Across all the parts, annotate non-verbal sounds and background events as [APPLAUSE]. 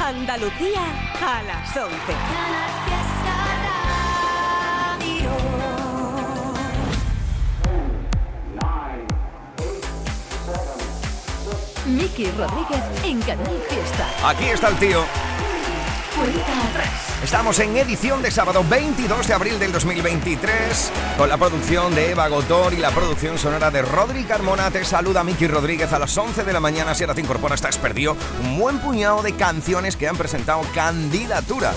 Andalucía a las 11. Miki Rodríguez en Canal Fiesta. Aquí está el tío. Estamos en edición de sábado 22 de abril del 2023 con la producción de Eva Gotor y la producción sonora de Rodri Carmona. Te saluda Miki Rodríguez a las 11 de la mañana. Si ahora te incorpora, estás perdido un buen puñado de canciones que han presentado candidatura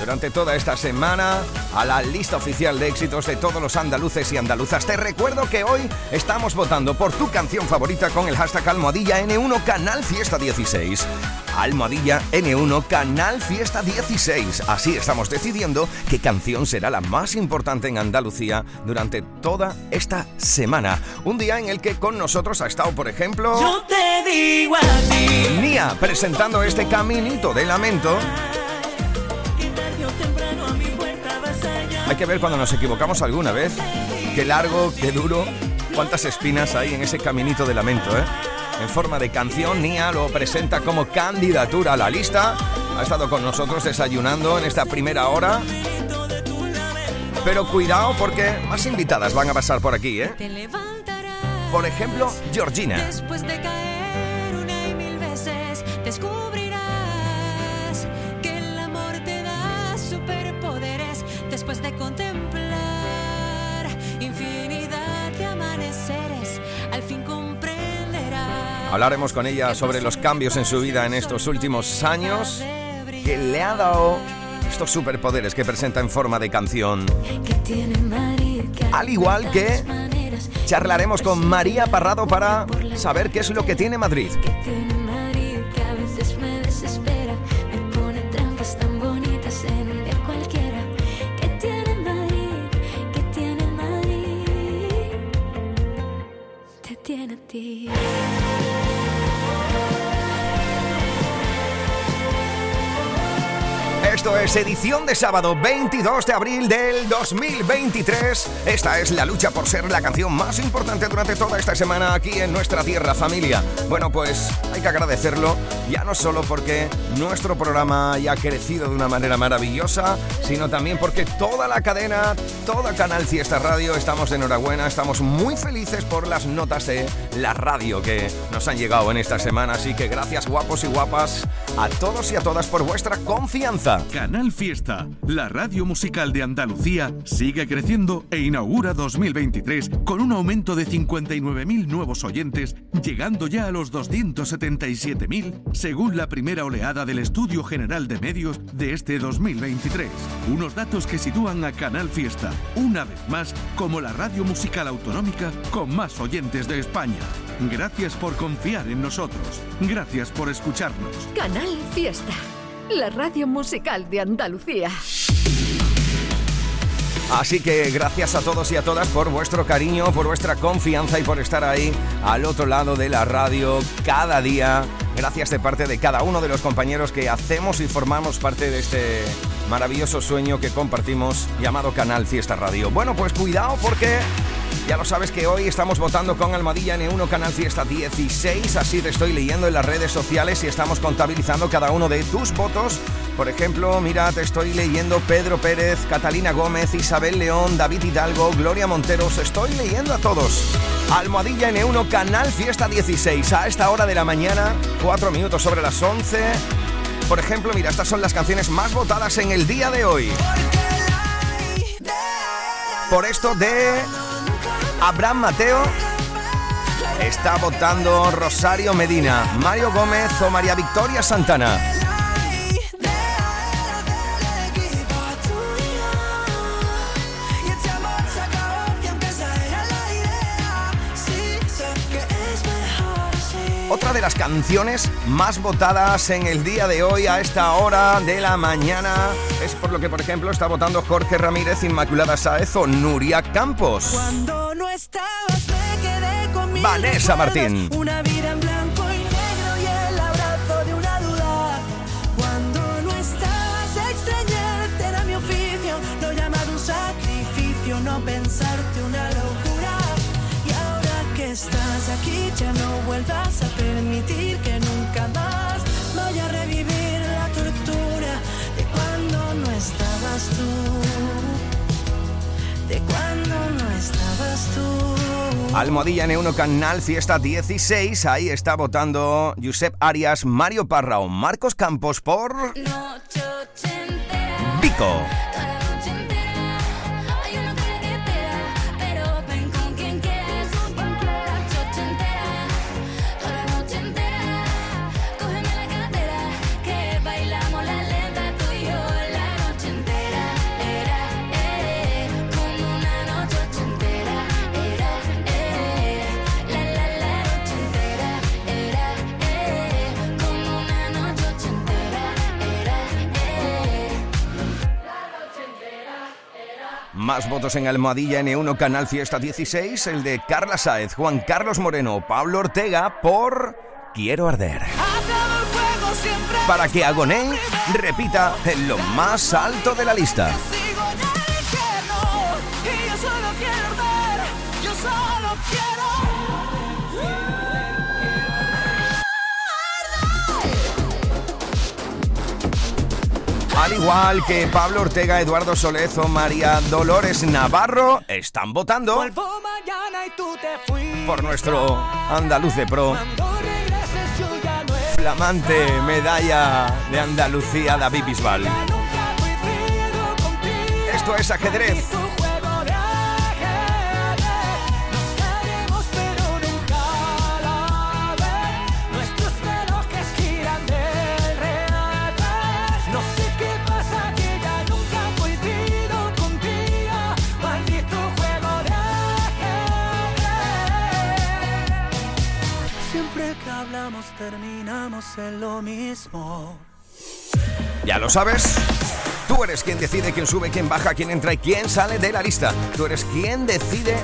durante toda esta semana a la lista oficial de éxitos de todos los andaluces y andaluzas. Te recuerdo que hoy estamos votando por tu canción favorita con el hashtag almohadilla N1 Canal Fiesta 16. Almohadilla N1 Canal Fiesta 16. Así estamos decidiendo qué canción será la más importante en Andalucía durante toda esta semana. Un día en el que con nosotros ha estado, por ejemplo... Yo te digo a ti. Nia presentando este caminito de lamento Hay que ver cuando nos equivocamos alguna vez. Qué largo, qué duro, cuántas espinas hay en ese caminito de lamento, ¿eh? En forma de canción, Nia lo presenta como candidatura a la lista. Ha estado con nosotros desayunando en esta primera hora. Pero cuidado porque más invitadas van a pasar por aquí, ¿eh? Por ejemplo, Georgina. Después de caer Hablaremos con ella sobre los cambios en su vida en estos últimos años que le ha dado estos superpoderes que presenta en forma de canción. Al igual que Charlaremos con María Parrado para saber qué es lo que tiene Madrid. tiene Es edición de sábado 22 de abril del 2023. Esta es la lucha por ser la canción más importante durante toda esta semana aquí en nuestra tierra familia. Bueno, pues hay que agradecerlo ya no solo porque nuestro programa haya crecido de una manera maravillosa, sino también porque toda la cadena, toda Canal Fiesta Radio, estamos de enhorabuena, estamos muy felices por las notas de la radio que nos han llegado en esta semana. Así que gracias guapos y guapas a todos y a todas por vuestra confianza. Canal Fiesta, la radio musical de Andalucía, sigue creciendo e inaugura 2023 con un aumento de 59.000 nuevos oyentes, llegando ya a los 277.000 según la primera oleada del Estudio General de Medios de este 2023. Unos datos que sitúan a Canal Fiesta, una vez más, como la radio musical autonómica con más oyentes de España. Gracias por confiar en nosotros. Gracias por escucharnos. Canal Fiesta. La radio musical de Andalucía. Así que gracias a todos y a todas por vuestro cariño, por vuestra confianza y por estar ahí al otro lado de la radio cada día. Gracias de parte de cada uno de los compañeros que hacemos y formamos parte de este maravilloso sueño que compartimos llamado Canal Fiesta Radio. Bueno, pues cuidado porque ya lo sabes que hoy estamos votando con Almadilla N1 Canal Fiesta 16, así te estoy leyendo en las redes sociales y estamos contabilizando cada uno de tus votos. Por ejemplo, mira, te estoy leyendo Pedro Pérez, Catalina Gómez, Isabel León, David Hidalgo, Gloria Monteros, estoy leyendo a todos. Almohadilla N1 Canal Fiesta 16, a esta hora de la mañana, 4 minutos sobre las 11. Por ejemplo, mira, estas son las canciones más votadas en el día de hoy. Por esto de Abraham Mateo está votando Rosario Medina, Mario Gómez o María Victoria Santana. De las canciones más votadas en el día de hoy a esta hora de la mañana es por lo que, por ejemplo, está votando Jorge Ramírez, Inmaculada Saez o Nuria Campos. Cuando no estabas me quedé con Vanessa Martín. Una vida Almohadilla N1 Canal Fiesta 16. Ahí está votando Josep Arias, Mario Parra o Marcos Campos por. Vico. Más votos en Almohadilla N1 Canal Fiesta 16, el de Carla Saez, Juan Carlos Moreno, Pablo Ortega por Quiero Arder. Para que Agoné repita en lo más alto de la lista. Al igual que Pablo Ortega, Eduardo Solezo, María Dolores Navarro, están votando por nuestro Andaluce Pro. Flamante medalla de Andalucía, David Bisbal. Esto es ajedrez. Terminamos en lo mismo. ¿Ya lo sabes? Tú eres quien decide quién sube, quién baja, quién entra y quién sale de la lista. Tú eres quien decide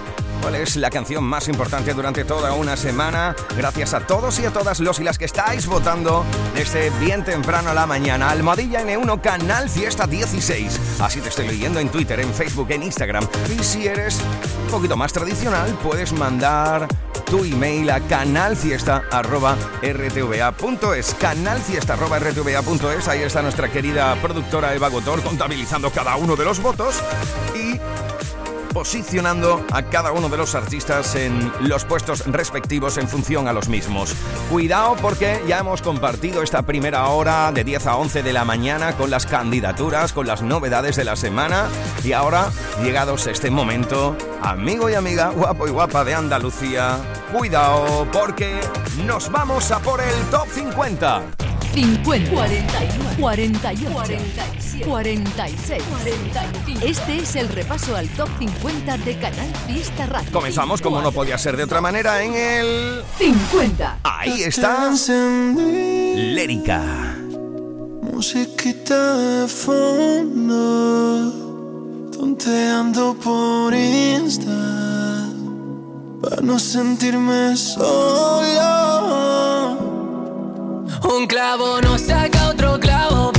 cuál es la canción más importante durante toda una semana. Gracias a todos y a todas los y las que estáis votando desde bien temprano a la mañana. Almohadilla N1 Canal Fiesta 16. Así te estoy leyendo en Twitter, en Facebook, en Instagram. Y si eres un poquito más tradicional, puedes mandar tu email a canalfiesta.rtva.es. Canalfiesta.rtva.es. Ahí está nuestra querida productora Eva Gotor contabilizando cada uno de los votos posicionando a cada uno de los artistas en los puestos respectivos en función a los mismos. Cuidado porque ya hemos compartido esta primera hora de 10 a 11 de la mañana con las candidaturas, con las novedades de la semana y ahora, llegados este momento, amigo y amiga, guapo y guapa de Andalucía, cuidado porque nos vamos a por el top 50. 50, 41, 48, 47, 46, 45. Este es el repaso al top 50 de Canal Fiesta Radio. Comenzamos como no podía ser de otra manera en el 50. Ahí está Lérica. Musiquita de fondo, tonteando por Insta, para no sentirme solo. Un clavo no saca otro clavo,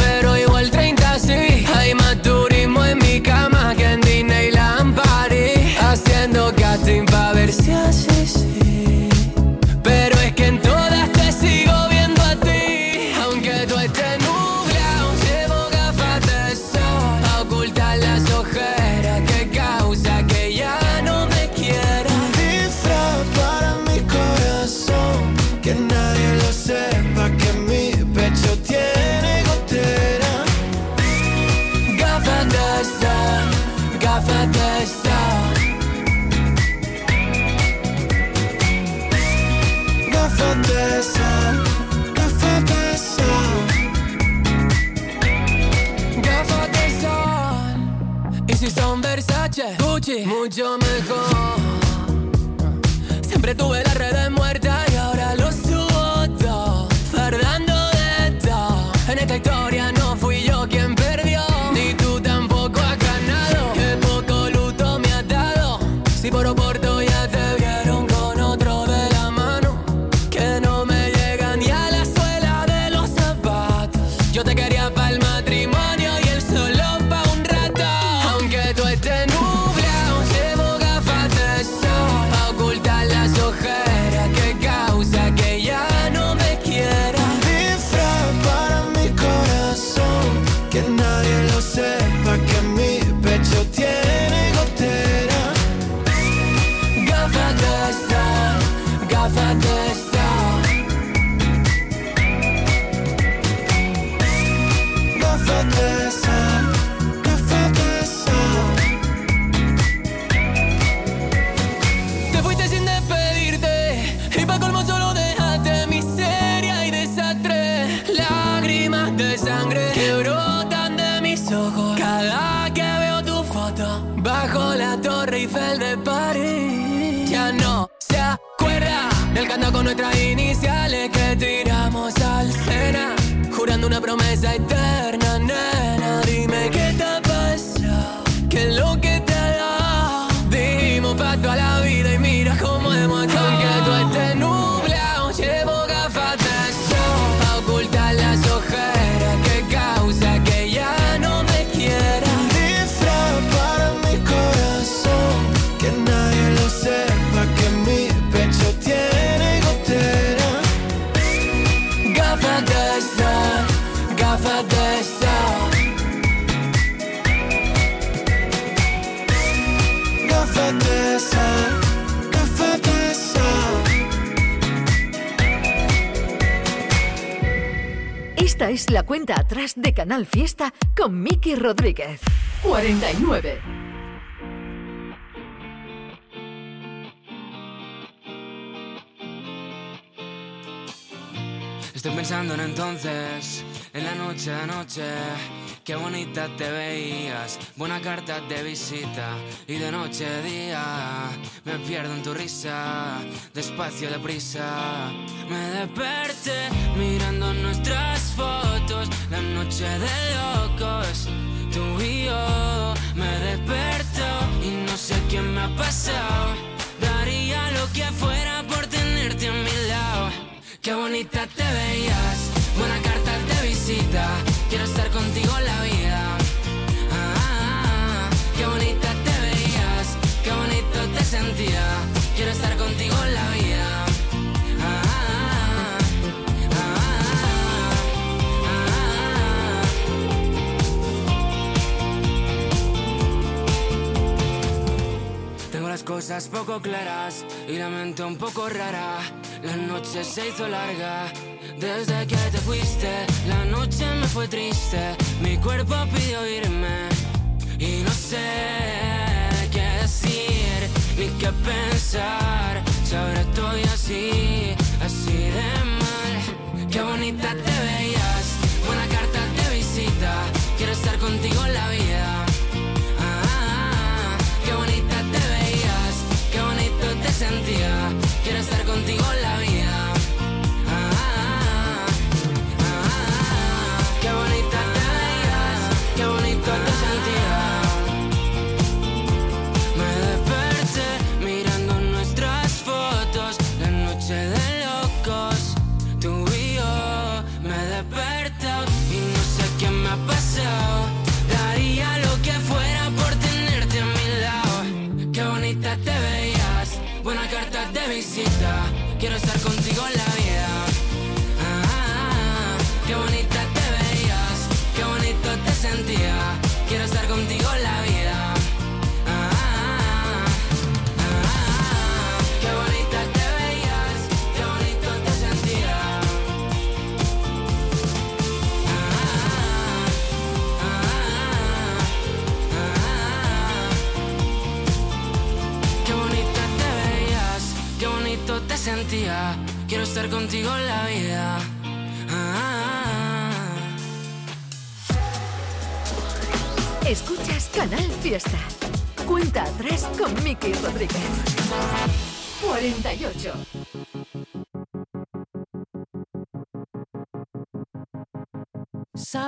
Y si son Versace, Gucci, mucho mejor. Siempre tuve redes muertas y dad es la cuenta atrás de Canal Fiesta con Miki Rodríguez. 49. Estoy pensando en entonces, en la noche de anoche. Qué bonita te veías, buena carta de visita. Y de noche a día, me pierdo en tu risa. Despacio, deprisa. Me desperté mirando nuestras fotos. La noche de locos, tú y yo. Me desperto y no sé qué me ha pasado. Daría lo que fuera por tenerte a mi lado. Qué bonita te veías, buena visita. Quiero estar contigo en la vida. Ah, ah, ah. qué bonita te veías, qué bonito te sentía. Quiero estar contigo en la vida. Las cosas poco claras y la mente un poco rara. La noche se hizo larga desde que te fuiste. La noche me fue triste, mi cuerpo pidió irme y no sé qué decir ni qué pensar. Si ahora estoy así, así de mal. Qué bonita te veías, buena carta de visita. Quiero estar contigo en la vida.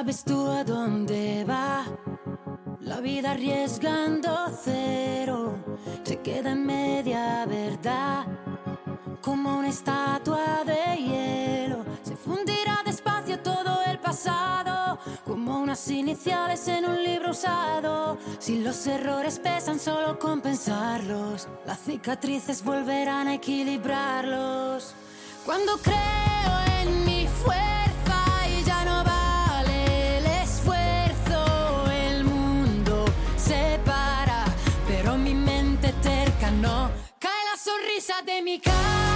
¿Sabes tú a dónde va? La vida arriesgando cero se queda en media verdad. Como una estatua de hielo se fundirá despacio todo el pasado. Como unas iniciales en un libro usado. Si los errores pesan, solo compensarlos. Las cicatrices volverán a equilibrarlos. Cuando creo sonrisa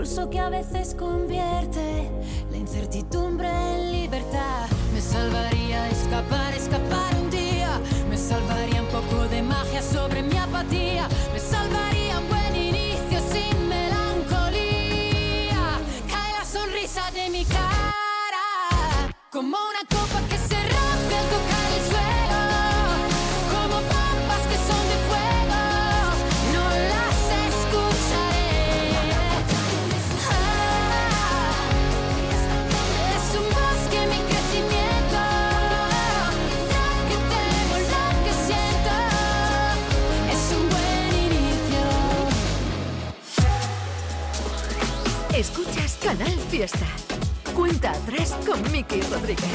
Impulso que a veces convierte Cuenta atrás con Miki Rodríguez.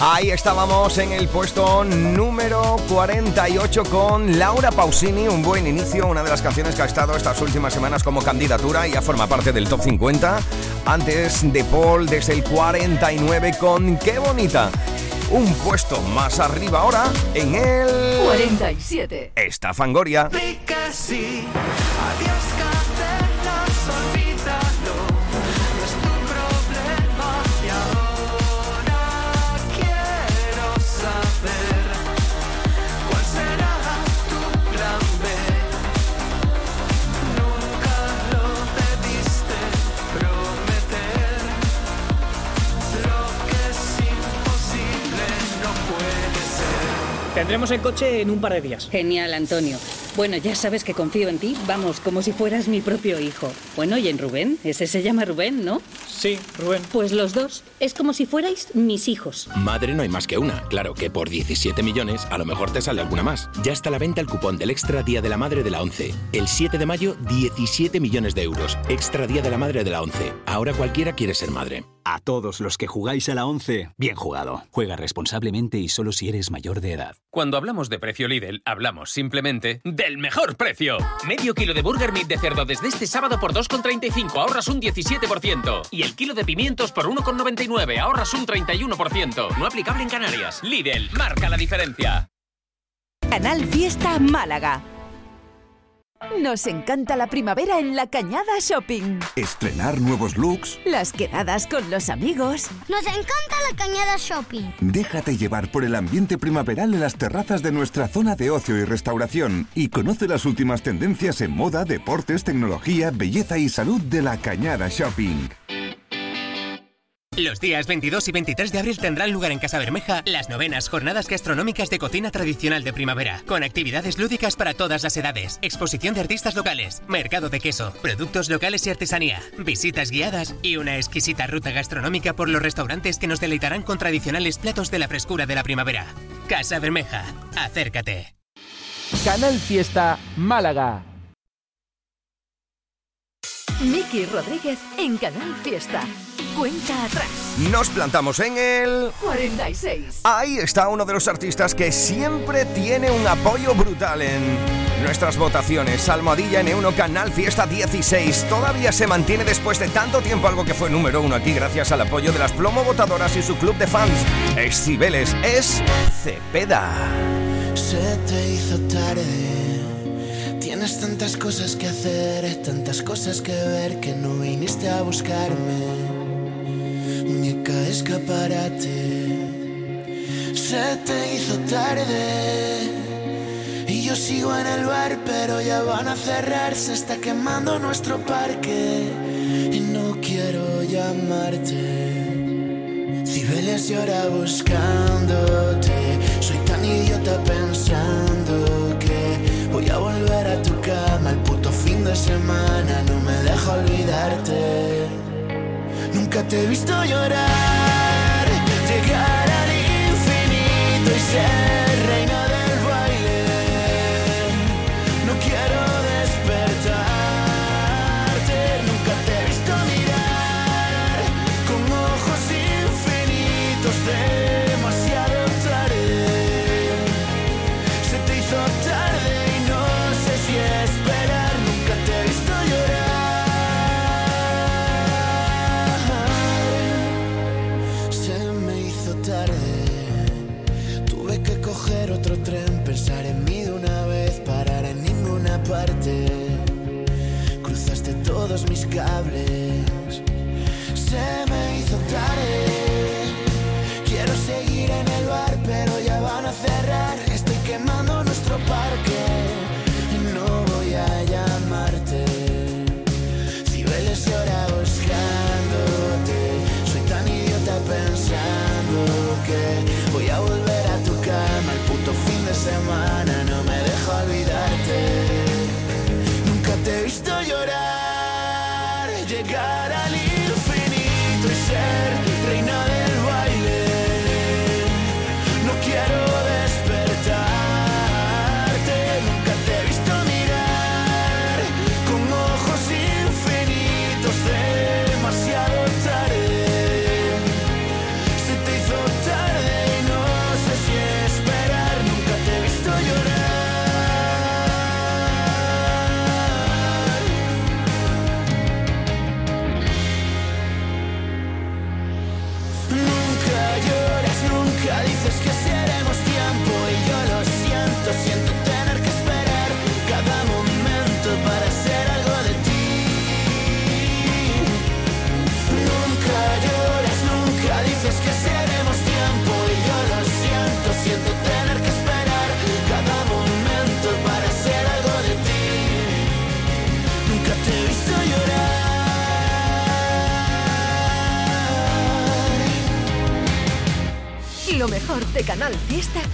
Ahí estábamos en el puesto número 48 con Laura Pausini, un buen inicio, una de las canciones que ha estado estas últimas semanas como candidatura y ya forma parte del top 50. Antes de Paul desde el 49 con Qué bonita. Un puesto más arriba ahora en el 47. Esta Fangoria. Casi, adiós Tendremos el coche en un par de días. Genial, Antonio. Bueno, ya sabes que confío en ti. Vamos, como si fueras mi propio hijo. Bueno, y en Rubén. Ese se llama Rubén, ¿no? Sí, Rubén. Pues los dos. Es como si fuerais mis hijos. Madre no hay más que una. Claro que por 17 millones a lo mejor te sale alguna más. Ya está a la venta el cupón del Extra Día de la Madre de la 11. El 7 de mayo, 17 millones de euros. Extra Día de la Madre de la 11. Ahora cualquiera quiere ser madre. A todos los que jugáis a la 11, bien jugado. Juega responsablemente y solo si eres mayor de edad. Cuando hablamos de precio Lidl, hablamos simplemente del mejor precio. Medio kilo de Burger Meat de cerdo desde este sábado por 2,35, ahorras un 17%. Y el kilo de pimientos por 1,99, ahorras un 31%. No aplicable en Canarias. Lidl, marca la diferencia. Canal Fiesta Málaga. Nos encanta la primavera en la Cañada Shopping. Estrenar nuevos looks. Las quedadas con los amigos. Nos encanta la Cañada Shopping. Déjate llevar por el ambiente primaveral en las terrazas de nuestra zona de ocio y restauración y conoce las últimas tendencias en moda, deportes, tecnología, belleza y salud de la Cañada Shopping. Los días 22 y 23 de abril tendrán lugar en Casa Bermeja las novenas jornadas gastronómicas de cocina tradicional de primavera, con actividades lúdicas para todas las edades, exposición de artistas locales, mercado de queso, productos locales y artesanía, visitas guiadas y una exquisita ruta gastronómica por los restaurantes que nos deleitarán con tradicionales platos de la frescura de la primavera. Casa Bermeja, acércate. Canal Fiesta Málaga. Miki Rodríguez en Canal Fiesta. Cuenta atrás. Nos plantamos en el 46. Ahí está uno de los artistas que siempre tiene un apoyo brutal en nuestras votaciones. Almohadilla N1 Canal Fiesta 16. Todavía se mantiene después de tanto tiempo algo que fue número uno aquí gracias al apoyo de las plomo votadoras y su club de fans. Es Cibeles, es Cepeda. Se te hizo tarde. Tienes tantas cosas que hacer, tantas cosas que ver que no viniste a buscarme. Muñeca escaparate. Se te hizo tarde. Y yo sigo en el bar, pero ya van a cerrar. Se está quemando nuestro parque. Y no quiero llamarte. Cibeles llora buscándote. Soy tan idiota pensando voy a volver a tu cama el puto fin de semana. No me deja olvidarte. Nunca te he visto llorar, llegar al infinito y ser impecable.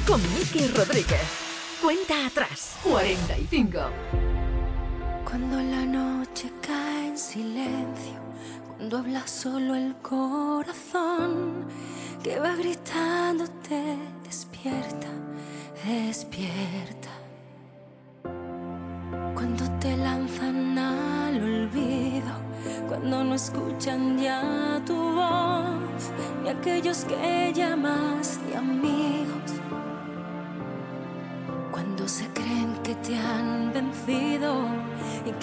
con Miki Rodríguez. Cuenta atrás. 45. Cuando la noche cae en silencio, cuando habla solo el corazón, que va gritándote, despierta, despierta. Cuando te lanzan al olvido cuando no escuchan ya tu voz, ni aquellos que llamaste amigos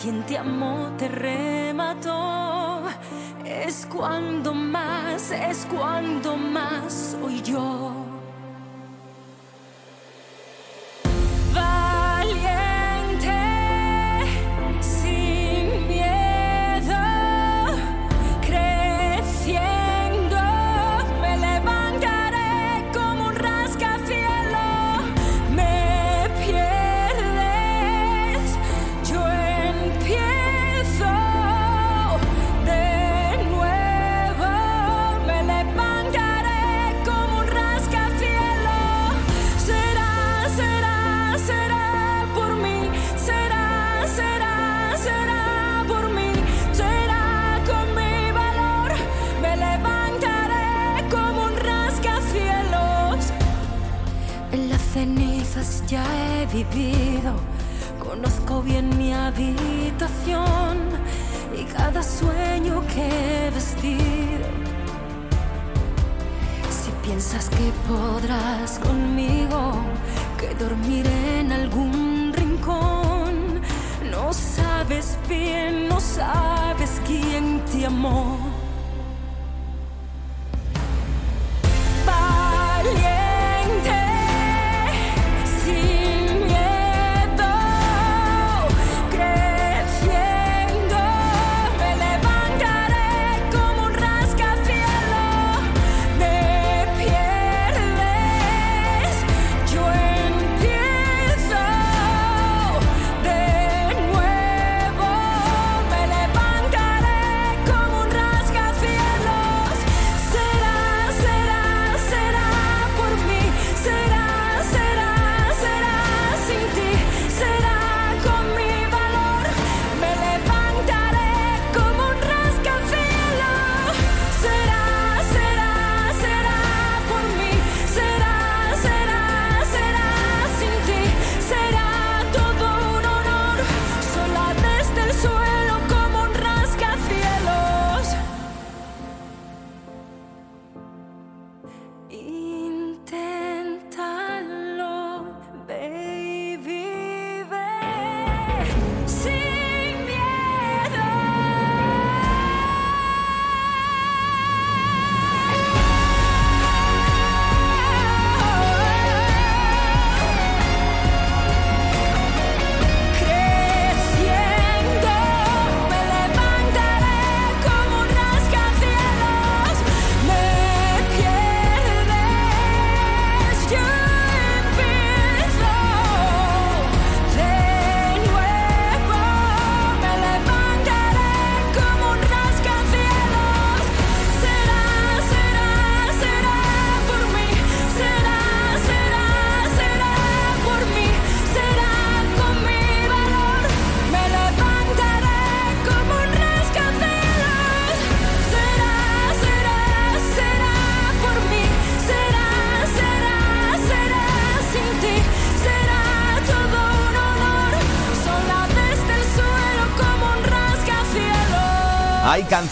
Quien te amó te remató. Es cuando más, es cuando más soy yo.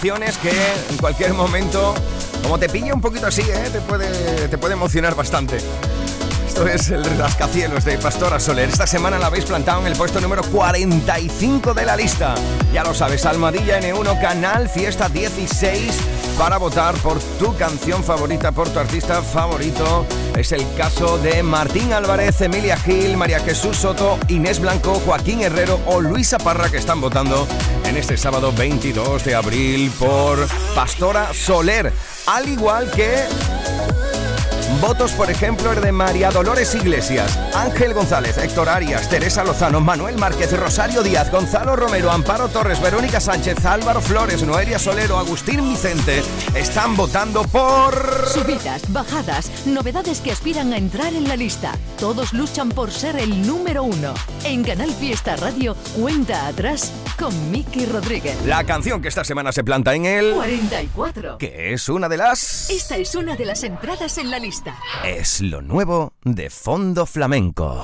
Que en cualquier momento, como te pilla un poquito así, ¿eh? te, puede, te puede emocionar bastante. Esto es el rascacielos de Pastora Soler. Esta semana la habéis plantado en el puesto número 45 de la lista. Ya lo sabes, Almadilla N1, Canal Fiesta 16 para votar por tu canción favorita, por tu artista favorito. Es el caso de Martín Álvarez, Emilia Gil, María Jesús Soto, Inés Blanco, Joaquín Herrero o Luisa Parra que están votando en este sábado 22 de abril por Pastora Soler. Al igual que Votos, por ejemplo, el de María Dolores Iglesias, Ángel González, Héctor Arias, Teresa Lozano, Manuel Márquez, Rosario Díaz, Gonzalo Romero, Amparo Torres, Verónica Sánchez, Álvaro Flores, Noelia Solero, Agustín Vicente. Están votando por... Subidas, bajadas, novedades que aspiran a entrar en la lista. Todos luchan por ser el número uno. En Canal Fiesta Radio, cuenta atrás con Miki Rodríguez. La canción que esta semana se planta en el... 44. Que es una de las... Esta es una de las entradas en la lista. Es lo nuevo de Fondo Flamenco.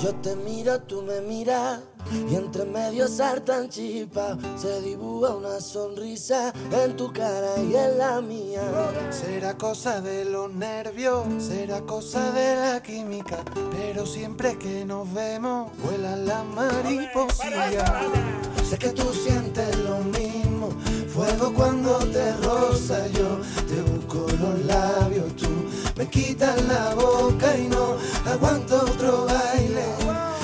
Yo te miro, tú me miras y entre medio saltan chispas. Se dibuja una sonrisa en tu cara y en la mía. Será cosa de los nervios, será cosa de la química, pero siempre que nos vemos vuelan las mariposillas. Sé que tú sientes lo mismo, fuego cuando te roza yo, te busco los labios, tú me quitas la boca y no aguanto otro baile.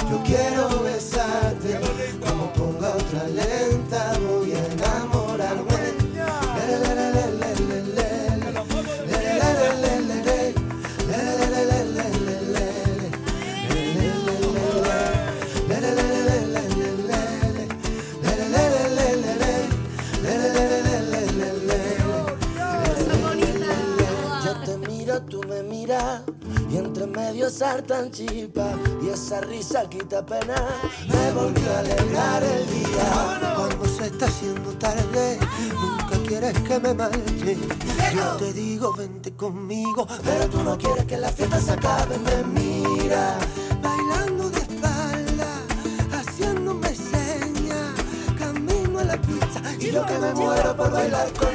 Yo quiero besarte, como ponga otra lenta voy a entre medio saltan chispas y esa risa quita pena. Me volvió a alegrar el día. Cuando se está haciendo tarde, nunca quieres que me marche. Yo te digo, vente conmigo, Pero tú no quieres que la fiesta se acabe, me mira. bailando de espalda, haciéndome señas, camino a la pista Y yo que me muero por bailar contigo.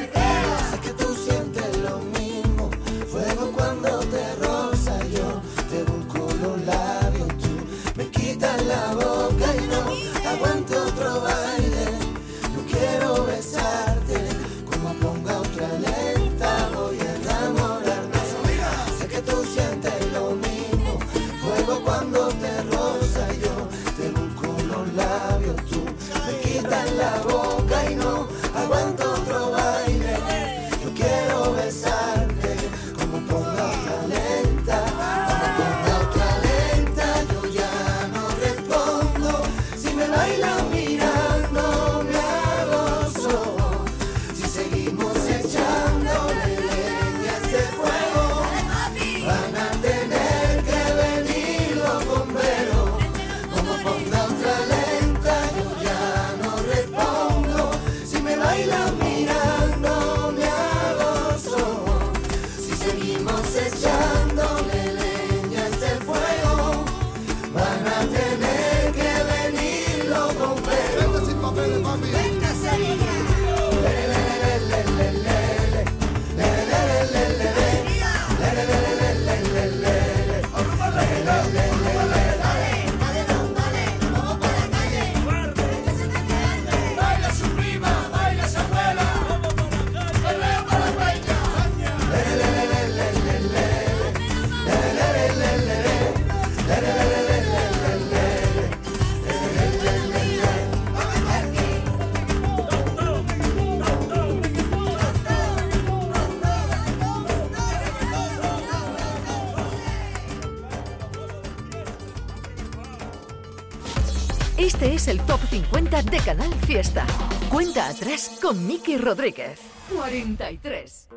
Este es el Top 50 de Canal Fiesta. Cuenta atrás con Miki Rodríguez. 43.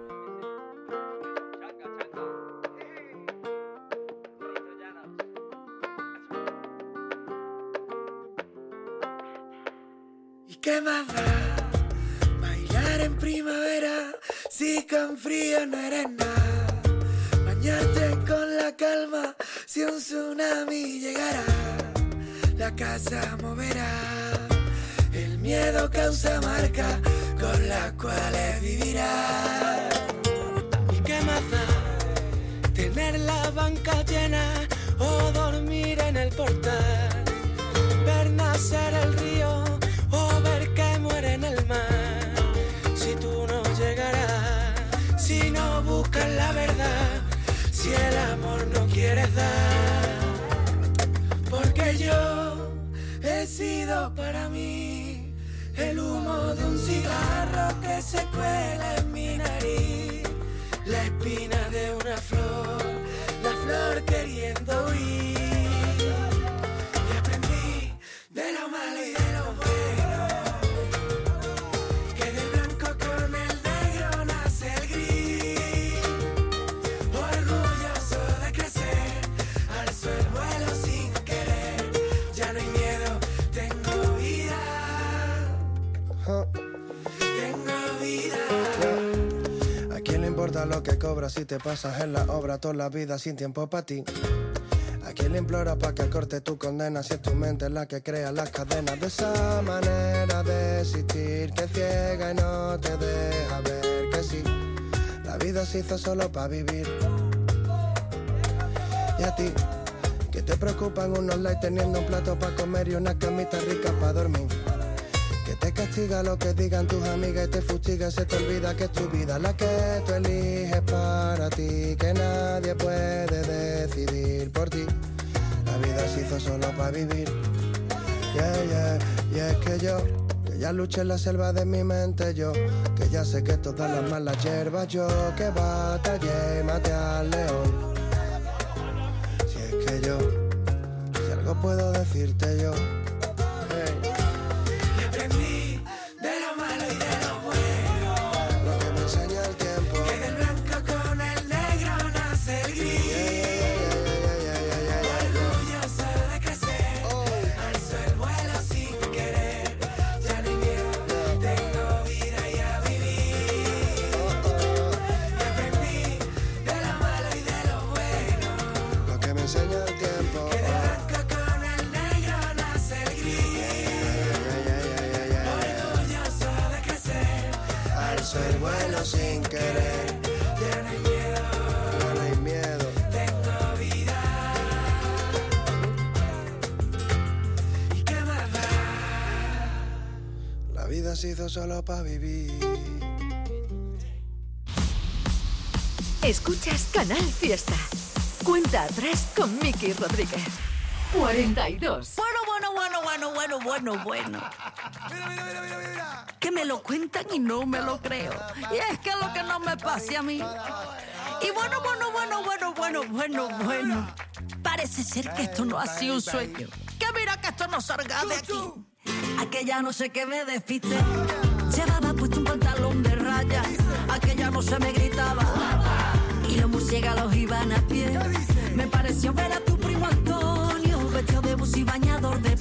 ¿Y qué más da? Bailar en primavera si con frío no eres nada. Bañarte con la calma si un tsunami llegara. La casa moverá, el miedo causa marca con las cuales vivirás. ¿Y qué más da tener la banca llena o dormir en el portal? Ver nacer el río o ver que muere en el mar. Si tú no llegarás, si no buscas la verdad, si el amor no quieres dar. Porque yo sido para mí. El humo de un cigarro que se cuela en mi nariz, la espina de una flor, la flor queriendo huir. Y aprendí de lo malo y lo que cobras si te pasas en la obra toda la vida sin tiempo para ti? ¿A quién le implora para que corte tu condena si es tu mente la que crea las cadenas de esa manera de existir que ciega y no te deja ver que sí? La vida se hizo solo para vivir. Y a ti, que te preocupan unos likes teniendo un plato para comer y una camita rica para dormir. Que te castiga lo que digan tus amigas y te fustiga, se te olvida que es tu vida la que tú eliges para ti, que nadie puede decidir por ti. La vida se hizo solo para vivir. Yeah, yeah, y es que yo, que ya luché en la selva de mi mente, yo, que ya sé que todas las malas hierbas, yo, que batallé y maté al león. Si es que yo, si algo puedo decirte yo. Hizo solo para vivir. Escuchas Canal Fiesta. Cuenta atrás con Miki Rodríguez. 42. Bueno, bueno, bueno, bueno, bueno, bueno, bueno. Que me lo cuentan y no me lo creo. Y es que lo que no me pase a mí. Y bueno, bueno, bueno, bueno, bueno, bueno, bueno. Parece ser que esto no ha sido un sueño. Que mira que esto no salga de aquí. Aquella no sé qué me despiste. Llevaba puesto un pantalón de rayas. Aquella no se me gritaba. Y los murciélagos iban a pie. Me pareció ver a tu primo Antonio, vestido de bus y bañador de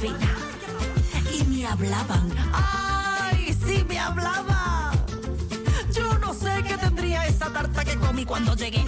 Y me hablaban, ay, sí me hablaban. Yo no sé qué tendría esa tarta que comí cuando llegué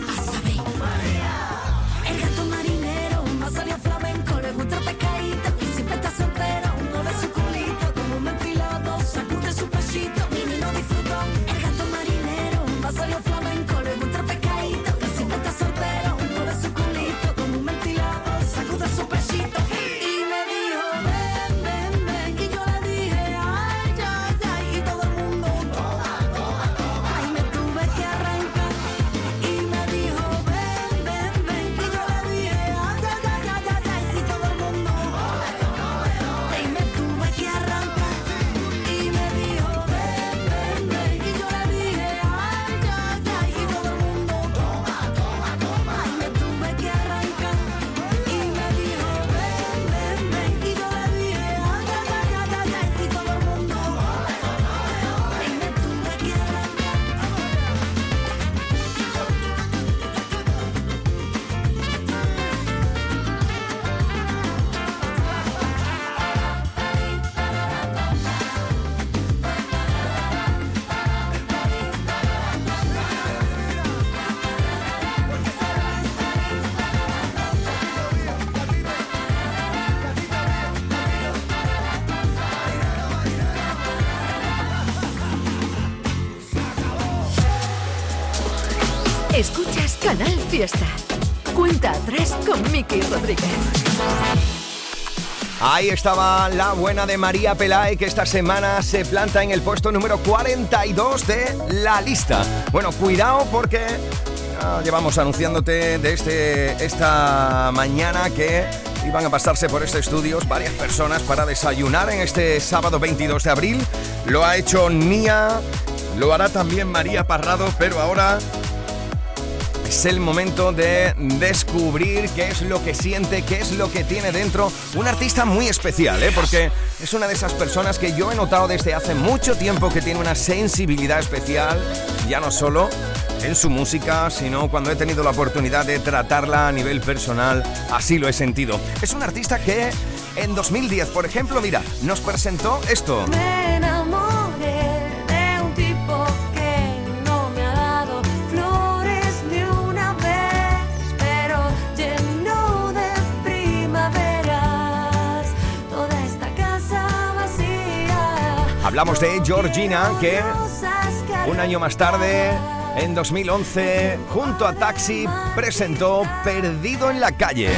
Fiesta. Cuenta atrás con Miki Rodríguez. Ahí estaba la buena de María Pelae que esta semana se planta en el puesto número 42 de la lista. Bueno, cuidado porque ya llevamos anunciándote desde esta mañana que iban a pasarse por este estudios varias personas para desayunar en este sábado 22 de abril. Lo ha hecho Nia, lo hará también María Parrado, pero ahora es el momento de descubrir qué es lo que siente, qué es lo que tiene dentro. Un artista muy especial, ¿eh? porque es una de esas personas que yo he notado desde hace mucho tiempo que tiene una sensibilidad especial, ya no solo en su música, sino cuando he tenido la oportunidad de tratarla a nivel personal, así lo he sentido. Es un artista que en 2010, por ejemplo, mira, nos presentó esto. Hablamos de Georgina, que un año más tarde, en 2011, junto a Taxi, presentó Perdido en la calle.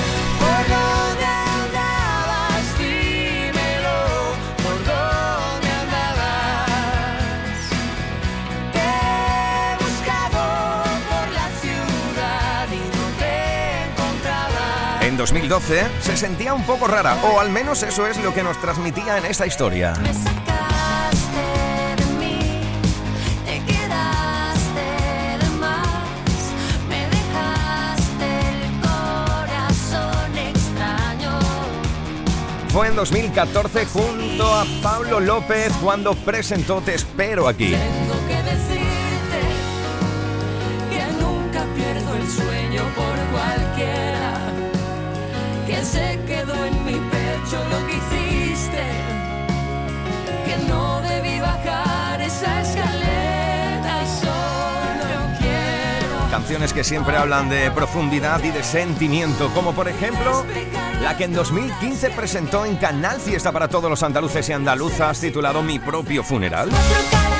En 2012 se sentía un poco rara, o al menos eso es lo que nos transmitía en esta historia. Fue en 2014 junto a Pablo López cuando presentó Te espero aquí. Tengo que decirte que nunca pierdo el sueño por cualquiera, que se quedó en mi pecho lo que hiciste, que no debí bajar esa escalera y solo quiero. Canciones que siempre hablan de profundidad y de sentimiento, como por ejemplo la que en 2015 presentó en Canal Fiesta para todos los andaluces y andaluzas titulado Mi propio funeral. Brillar.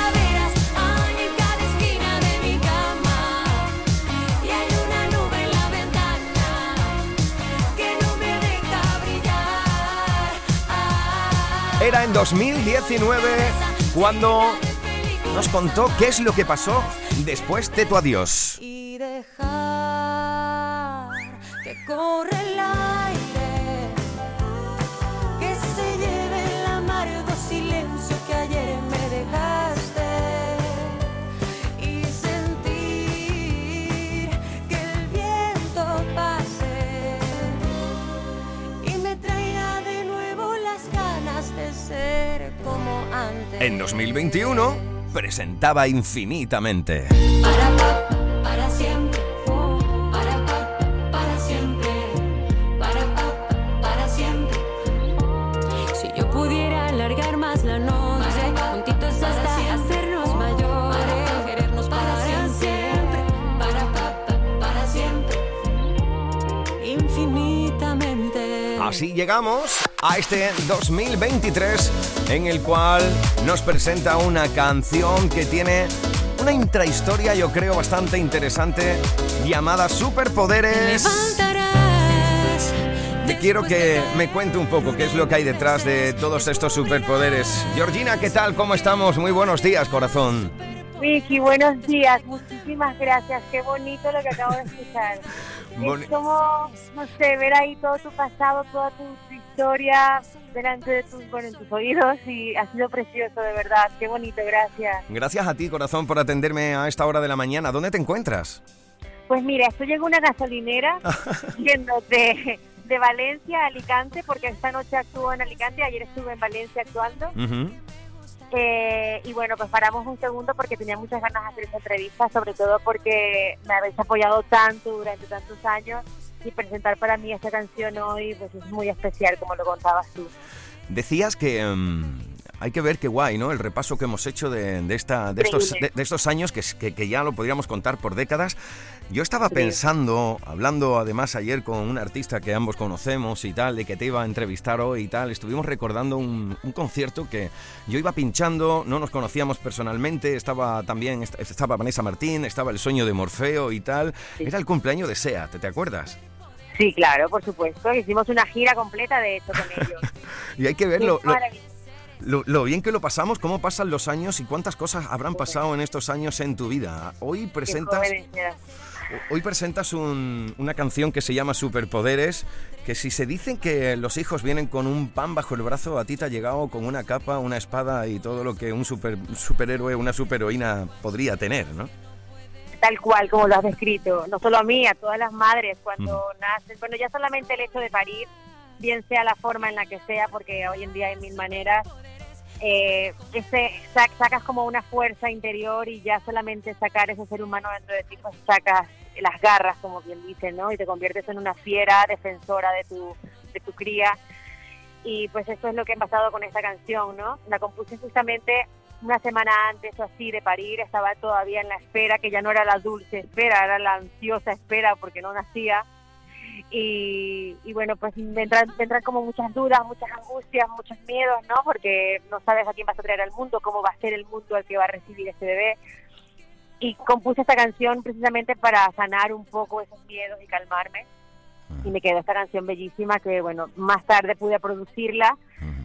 Era en 2019 cuando nos contó qué es lo que pasó después de tu adiós. y dejar que corre En 2021 presentaba infinitamente. para siempre, para pa, para siempre, para pa, para siempre. Si yo pudiera alargar más la noche, juntitos hasta hacernos mayores, querernos para siempre, para pa, pa, para siempre, infinitamente. Así llegamos a este 2023 en el cual nos presenta una canción que tiene una intrahistoria yo creo bastante interesante llamada Superpoderes. Te quiero que me cuente un poco qué es lo que hay detrás de todos estos superpoderes. Georgina, ¿qué tal? ¿Cómo estamos? Muy buenos días, corazón. Vicky, buenos días. Muchísimas gracias. Qué bonito lo que acabo de escuchar. [LAUGHS] Boni- es como, no sé, ver ahí todo tu pasado, toda tu, tu historia delante de tus, bueno, en tus oídos y ha sido precioso, de verdad. Qué bonito, gracias. Gracias a ti, corazón, por atenderme a esta hora de la mañana. ¿Dónde te encuentras? Pues mira, estoy en una gasolinera [LAUGHS] yendo de, de Valencia a Alicante, porque esta noche actúo en Alicante, ayer estuve en Valencia actuando. Ujú. Eh, y bueno, pues paramos un segundo porque tenía muchas ganas de hacer esta entrevista, sobre todo porque me habéis apoyado tanto durante tantos años y presentar para mí esta canción hoy pues es muy especial, como lo contabas tú. Decías que, mm, hay que ver qué guay, ¿no? El repaso que hemos hecho de, de esta, de, estos, de, de estos años que, que, que ya lo podríamos contar por décadas. Yo estaba pensando, hablando además ayer con un artista que ambos conocemos y tal, de que te iba a entrevistar hoy y tal, estuvimos recordando un, un concierto que yo iba pinchando, no nos conocíamos personalmente, estaba también, est- estaba Vanessa Martín, estaba El Sueño de Morfeo y tal. Era el cumpleaños de Seat, ¿te acuerdas? Sí, claro, por supuesto. Hicimos una gira completa, de hecho, con ellos. [LAUGHS] Y hay que verlo. Lo-. Lo, bien que lo pasamos, cómo pasan los años y cuántas cosas habrán pasado en estos años en tu vida. Hoy presentas. Hoy presentas un- una canción que se llama Superpoderes, que si se dicen que los hijos vienen con un pan bajo el brazo, a ti te ha llegado con una capa, una espada y todo lo que un super, superhéroe, una superheroína podría tener, ¿no? tal cual como lo has descrito, no solo a mí, a todas las madres cuando nacen, bueno, ya solamente el hecho de parir, bien sea la forma en la que sea, porque hoy en día hay mil maneras, eh, ese, sa- sacas como una fuerza interior y ya solamente sacar ese ser humano dentro de ti, pues sacas las garras, como bien dicen, ¿no? Y te conviertes en una fiera defensora de tu, de tu cría. Y pues eso es lo que ha pasado con esta canción, ¿no? La compuse justamente una semana antes o así de parir, estaba todavía en la espera, que ya no era la dulce espera, era la ansiosa espera porque no nacía. Y, y bueno, pues me entran como muchas dudas, muchas angustias, muchos miedos, ¿no? Porque no sabes a quién vas a traer al mundo, cómo va a ser el mundo al que va a recibir este bebé. Y compuse esta canción precisamente para sanar un poco esos miedos y calmarme. Y me quedó esta canción bellísima que, bueno, más tarde pude producirla.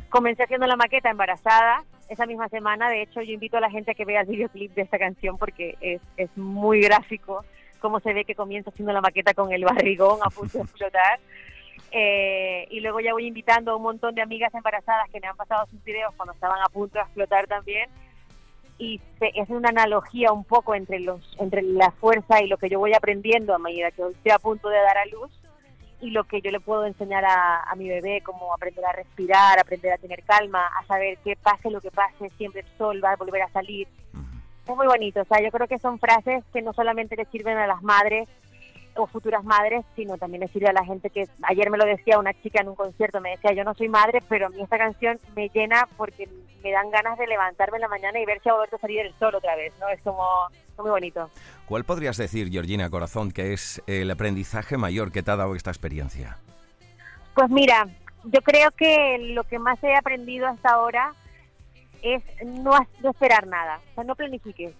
Comencé haciendo la maqueta embarazada esa misma semana. De hecho, yo invito a la gente a que vea el videoclip de esta canción porque es, es muy gráfico cómo se ve que comienza haciendo la maqueta con el barrigón a punto de explotar. Eh, y luego ya voy invitando a un montón de amigas embarazadas que me han pasado sus videos cuando estaban a punto de explotar también. Y es una analogía un poco entre, los, entre la fuerza y lo que yo voy aprendiendo a medida que estoy a punto de dar a luz y lo que yo le puedo enseñar a, a mi bebé, como aprender a respirar, aprender a tener calma, a saber que pase lo que pase, siempre el sol va a volver a salir. Es muy bonito, o sea, yo creo que son frases que no solamente le sirven a las madres o futuras madres, sino también le sirve a la gente que ayer me lo decía una chica en un concierto, me decía, yo no soy madre, pero a mí esta canción me llena porque me dan ganas de levantarme en la mañana y ver si ha vuelto a salir el sol otra vez, ¿no? Es como es muy bonito. ¿Cuál podrías decir, Georgina Corazón, que es el aprendizaje mayor que te ha dado esta experiencia? Pues mira, yo creo que lo que más he aprendido hasta ahora es no, no esperar nada, o sea, no planifiques.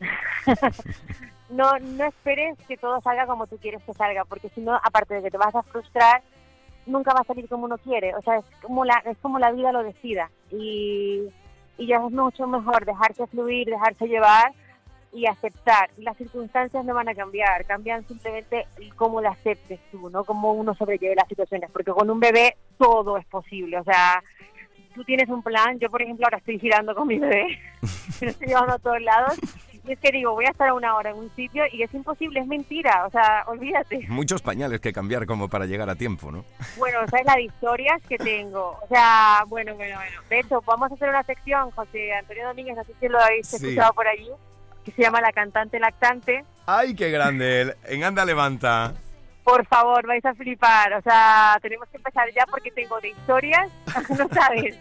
[LAUGHS] no, no esperes que todo salga como tú quieres que salga, porque si no, aparte de que te vas a frustrar, nunca va a salir como uno quiere. O sea, es como la, es como la vida lo decida. Y, y ya es mucho mejor dejarse fluir, dejarse llevar y aceptar. Las circunstancias no van a cambiar, cambian simplemente cómo la aceptes tú, ¿no? Cómo uno sobrelleve las situaciones, porque con un bebé todo es posible, o sea, tú tienes un plan, yo por ejemplo ahora estoy girando con mi bebé, [LAUGHS] me lo estoy llevando a todos lados, y es que digo, voy a estar una hora en un sitio y es imposible, es mentira, o sea, olvídate. Muchos pañales que cambiar como para llegar a tiempo, ¿no? Bueno, sabes la de historias que tengo. O sea, bueno, bueno, bueno. De hecho, vamos a hacer una sección, José Antonio Domínguez, no sé si lo habéis Sí. escuchado por allí, que se llama La Cantante Lactante. ¡Ay, qué grande! él! En Anda Levanta. Por favor, vais a flipar. O sea, tenemos que empezar ya porque tengo de historias, [LAUGHS] no sabes.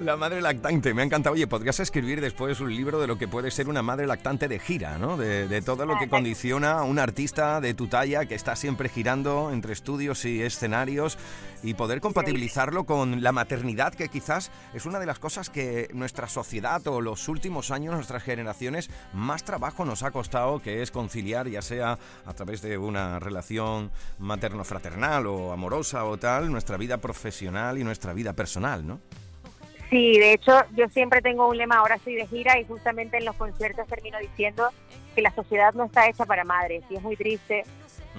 La madre lactante, me ha encantado. Oye, podrías escribir después un libro de lo que puede ser una madre lactante de gira, ¿no? De, de todo lo que condiciona a un artista de tu talla que está siempre girando entre estudios y escenarios y poder compatibilizarlo con la maternidad, que quizás es una de las cosas que nuestra sociedad o los últimos años, nuestras generaciones, más trabajo nos ha costado, que es conciliar, ya sea a través de una relación materno-fraternal o amorosa o tal, nuestra vida profesional y nuestra vida personal, ¿no? Sí, de hecho, yo siempre tengo un lema, ahora estoy de gira y justamente en los conciertos termino diciendo que la sociedad no está hecha para madres y es muy triste.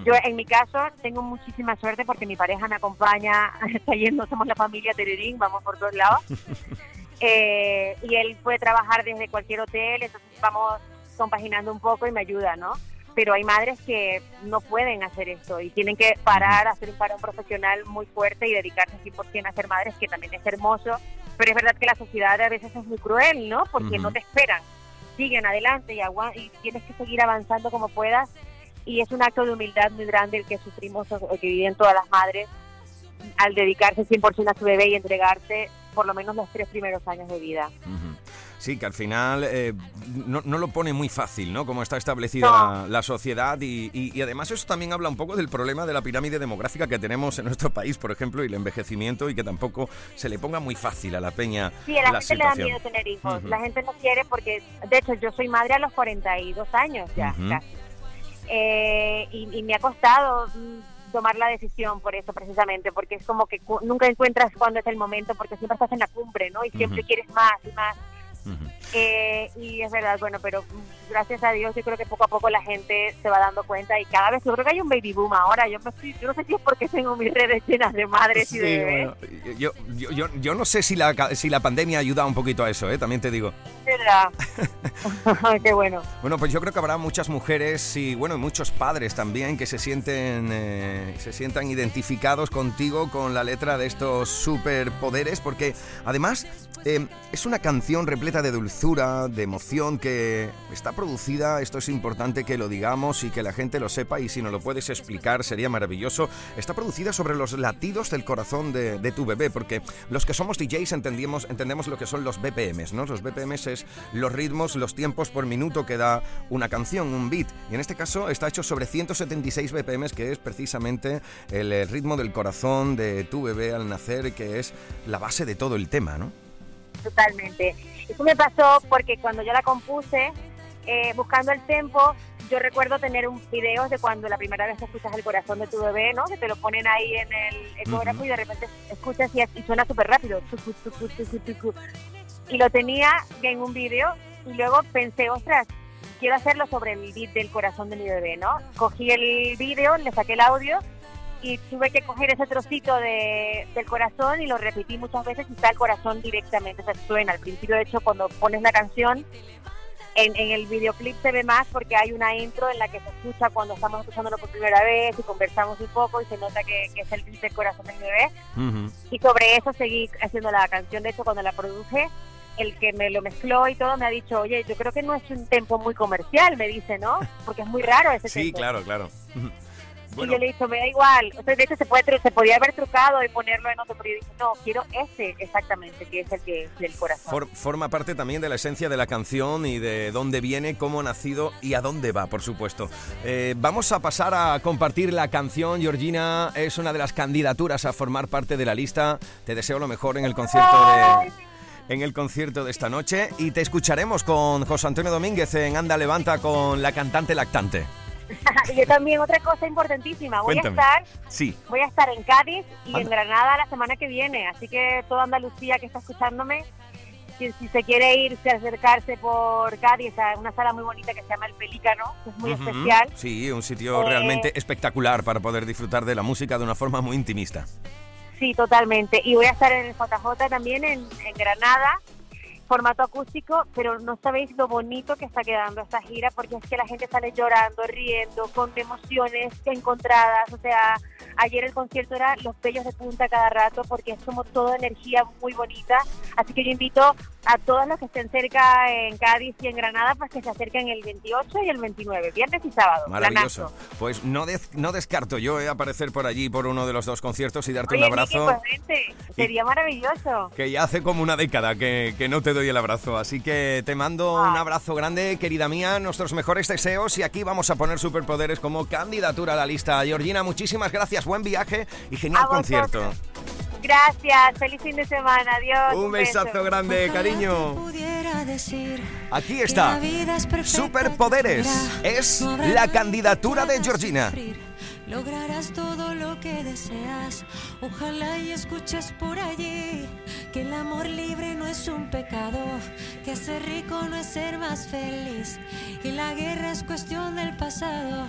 Yo, en mi caso, tengo muchísima suerte porque mi pareja me acompaña, [LAUGHS] está yendo, somos la familia Tererín, vamos por todos lados. [LAUGHS] Eh, y él puede trabajar desde cualquier hotel, entonces vamos compaginando un poco y me ayuda, ¿no? Pero hay madres que no pueden hacer esto y tienen que parar, hacer un parón profesional muy fuerte y dedicarse 100% a ser madres, que también es hermoso. Pero es verdad que la sociedad a veces es muy cruel, ¿no? Porque no te esperan. Siguen adelante y, y tienes que seguir avanzando como puedas. Y es un acto de humildad muy grande el que sufrimos o que viven todas las madres al dedicarse 100% a su bebé y entregarse por lo menos los tres primeros años de vida. Ujú. Sí, que al final eh, no, no lo pone muy fácil, ¿no? Como está establecida No. la, la sociedad y, y- y además eso también habla un poco del problema de la pirámide demográfica que tenemos en nuestro país, por ejemplo, y el envejecimiento y que tampoco se le ponga muy fácil a la peña Sí, a la, la gente le da situación. miedo tener hijos. La gente no quiere porque, de hecho, yo soy madre a los 42 años ya, casi. Eh, y, y me ha costado mm, tomar la decisión por eso precisamente, porque es como que cu- nunca encuentras cuándo es el momento, porque siempre estás en la cumbre, ¿no? Y siempre quieres más y más. Eh, y es verdad, bueno, pero gracias a Dios yo creo que poco a poco la gente se va dando cuenta y cada vez yo creo que hay un baby boom ahora. Yo, estoy- yo no sé si es porque tengo mis redes llenas de madres y Sí, de bebés. bueno, yo, yo, yo, yo no sé si la, si la pandemia ayuda un poquito a eso, ¿eh? también te digo. ¿Verdad? [LAUGHS] [LAUGHS] Qué bueno. Bueno, pues yo creo que habrá muchas mujeres y bueno, y muchos padres también que se sienten eh, se sientan identificados contigo con la letra de estos superpoderes, porque además eh, es una canción repleta de dulzura, de emoción que está producida. Esto es importante que lo digamos y que la gente lo sepa. Y si no lo puedes explicar, sería maravilloso. Está producida sobre los latidos del corazón de, tu bebé, porque los que somos DJs entendemos, entendemos lo que son los BPMs, ¿no? Los BPMs es los ritmos, los tiempos por minuto que da una canción, un beat. Y en este caso está hecho sobre 176 BPMs, que es precisamente el, eh, ritmo del corazón de tu bebé al nacer, que es la base de todo el tema, ¿no? Totalmente. Eso me pasó porque cuando yo la compuse, eh, buscando el tempo, yo recuerdo tener un videos de cuando la primera vez escuchas el corazón de tu bebé, ¿no? Que te lo ponen ahí en el ecógrafo Ujú. y de repente escuchas y, y suena súper rápido. Y lo tenía en un video y luego pensé, ostras, quiero hacerlo sobre el beat del corazón de mi bebé, ¿no? Cogí el video, le saqué el audio y tuve que coger ese trocito de, del corazón y lo repetí muchas veces y está el corazón directamente, o sea, suena. Al principio, de hecho, cuando pones la canción, en, en el videoclip se ve más porque hay una intro en la que se escucha cuando estamos escuchándolo por primera vez y conversamos un poco y se nota que, que es el beat del corazón de mi bebé. Y sobre eso seguí haciendo la canción. De hecho, cuando la produje, el que me lo mezcló y todo me ha dicho, oye, yo creo que no es un tempo muy comercial, me dice, ¿no? Porque es muy raro ese Sí, tempo. claro, claro. Y yo le he dicho, me da igual. O sea, de hecho, se, puede, se podía haber trucado y ponerlo en otro, pero yo dije, no, quiero ese exactamente, que es el que es del corazón. For- forma parte también de la esencia de la canción y de dónde viene, cómo ha nacido y a dónde va, por supuesto. Eh, vamos a pasar a compartir la canción. Georgina es una de las candidaturas a formar parte de la lista. Te deseo lo mejor en el concierto de en el concierto de esta noche y te escucharemos con José Antonio Domínguez en Anda Levanta con la cantante lactante. Y [LAUGHS] yo también, otra cosa importantísima, voy Cuéntame. a estar Sí. voy a estar en Cádiz y Anda. en Granada la semana que viene, así que toda Andalucía que está escuchándome, si, si se quiere irse, acercarse por Cádiz a una sala muy bonita que se llama El Pelícano, que es muy especial, Sí, un sitio Eh, realmente espectacular para poder disfrutar de la música de una forma muy intimista. Sí, totalmente. Y voy a estar en el JJ también en, en Granada, formato acústico, pero no sabéis lo bonito que está quedando esta gira, porque es que la gente sale llorando, riendo, con emociones encontradas. O sea, ayer el concierto era los pellos de punta cada rato, porque es como toda energía muy bonita. Así que yo invito a todos los que estén cerca en Cádiz y en Granada, pues que se acerquen el 28 y el 29, viernes y sábado. Maravilloso. Planazo. Pues no, des- no descarto yo eh, aparecer por allí por uno de los dos conciertos y darte Oye, un abrazo. pues vente, sería maravilloso. Que ya hace como una década que, que no te doy el abrazo. Así que te mando un abrazo grande, querida mía, nuestros mejores deseos. Y aquí vamos a poner superpoderes como candidatura a la lista. Georgina, muchísimas gracias, buen viaje y genial concierto. Gracias, feliz fin de semana, adiós. Un besazo beso. grande, [LAUGHS] cariño. Aquí está. Superpoderes. Es la candidatura de Georgina. Lograrás todo lo que deseas. Ojalá y escuches por allí que el amor libre no es un pecado, que ser rico no es ser más feliz, que la guerra es cuestión del pasado.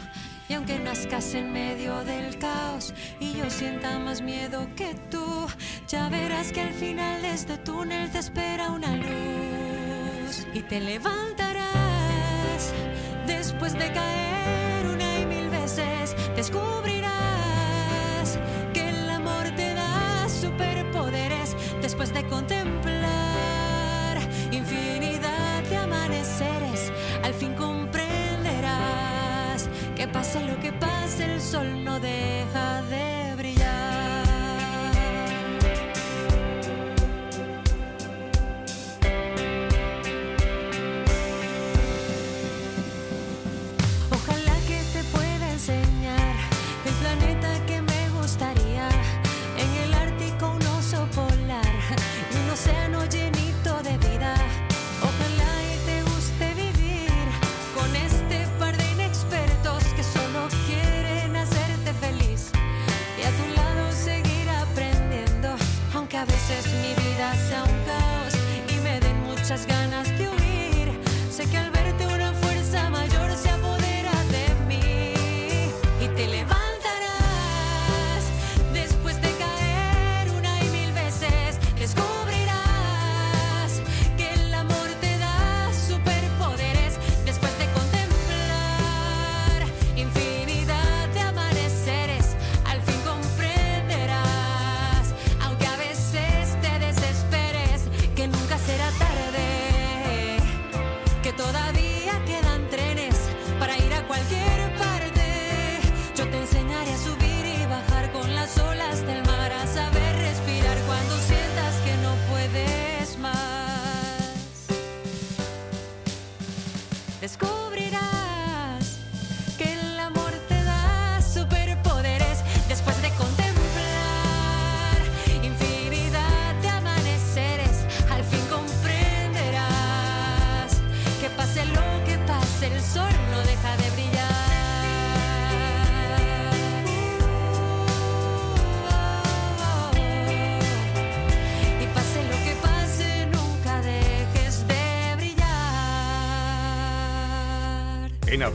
Y aunque nazcas en medio del caos y yo sienta más miedo que tú, ya verás que al final de este túnel te espera una luz y te levantarás después de caer Descubrirás que el amor te da superpoderes después de contemplar infinidad de amaneceres. Al fin comprenderás que pase lo que pase, el sol no deja de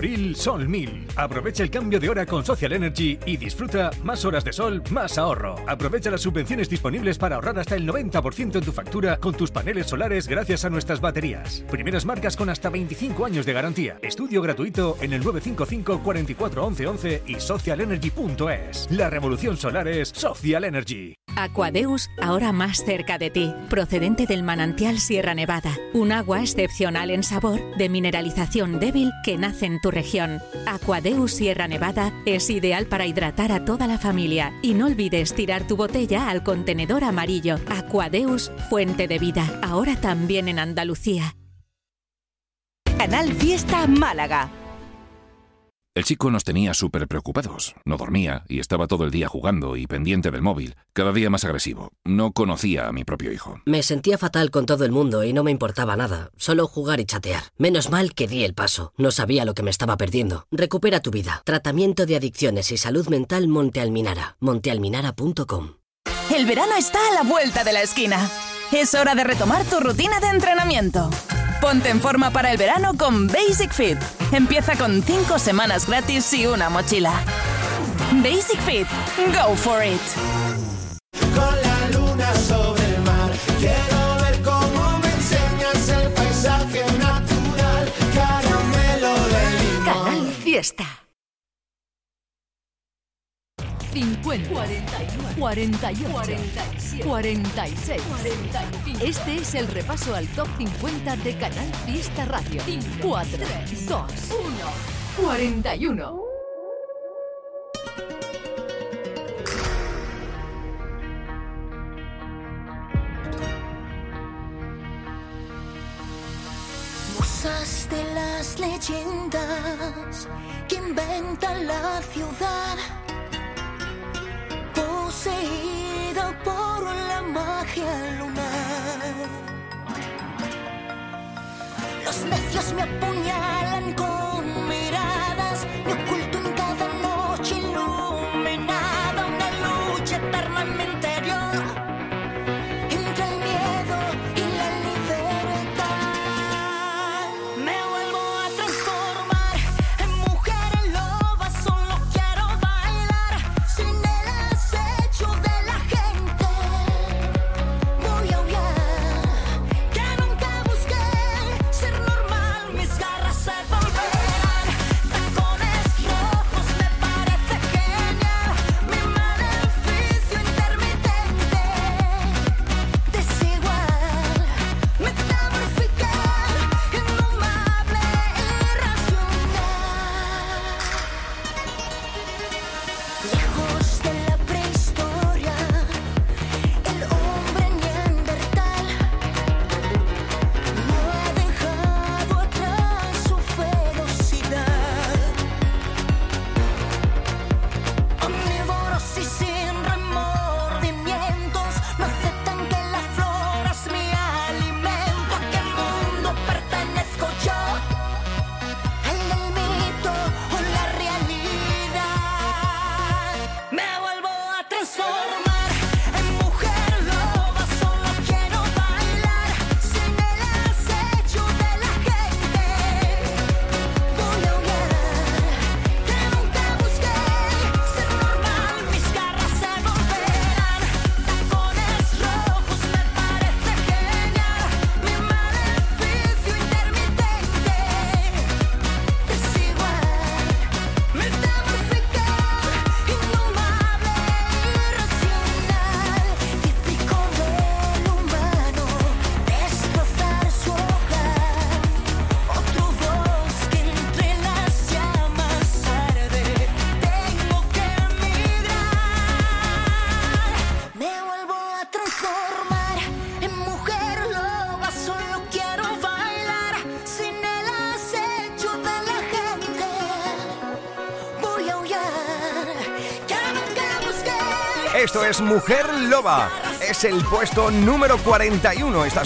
abril, Sol 1000. Aprovecha el cambio de hora con Social Energy y disfruta más horas de sol, más ahorro. Aprovecha las subvenciones disponibles para ahorrar hasta el 90% en tu factura con tus paneles solares gracias a nuestras baterías. Primeras marcas con hasta 25 años de garantía. Estudio gratuito en el 955 44 11 11 y socialenergy.es. La revolución solar es Social Energy. Aquadeus, ahora más cerca de ti, procedente del manantial Sierra Nevada, un agua excepcional en sabor, de mineralización débil que nace en tu región. Aquadeus Sierra Nevada es ideal para hidratar a toda la familia y no olvides tirar tu botella al contenedor amarillo. Aquadeus, fuente de vida, ahora también en Andalucía. Canal Fiesta Málaga. El chico nos tenía súper preocupados. No dormía y estaba todo el día jugando y pendiente del móvil, cada día más agresivo. No conocía a mi propio hijo. Me sentía fatal con todo el mundo y no me importaba nada, solo jugar y chatear. Menos mal que di el paso, no sabía lo que me estaba perdiendo. Recupera tu vida. Tratamiento de adicciones y salud mental Monte Alminara. montealminara.com. El verano está a la vuelta de la esquina. Es hora de retomar tu rutina de entrenamiento. Ponte en forma para el verano con Basic Fit. Empieza con 5 semanas gratis y una mochila. Basic Fit. Go for it. Con la luna sobre el mar, quiero ver cómo me enseñas el paisaje natural, caramelo de limón. Canal Fiesta. 50, 41, 48, 47, 46, 45. Este es el repaso al top 50 de Canal Fiesta Radio. 4, 2, 1, 41. Musas de las leyendas que inventan la ciudad, poseída por la magia lunar. Los necios me apuñalan con miradas, me Mujer Loba. Es el puesto número 41 esta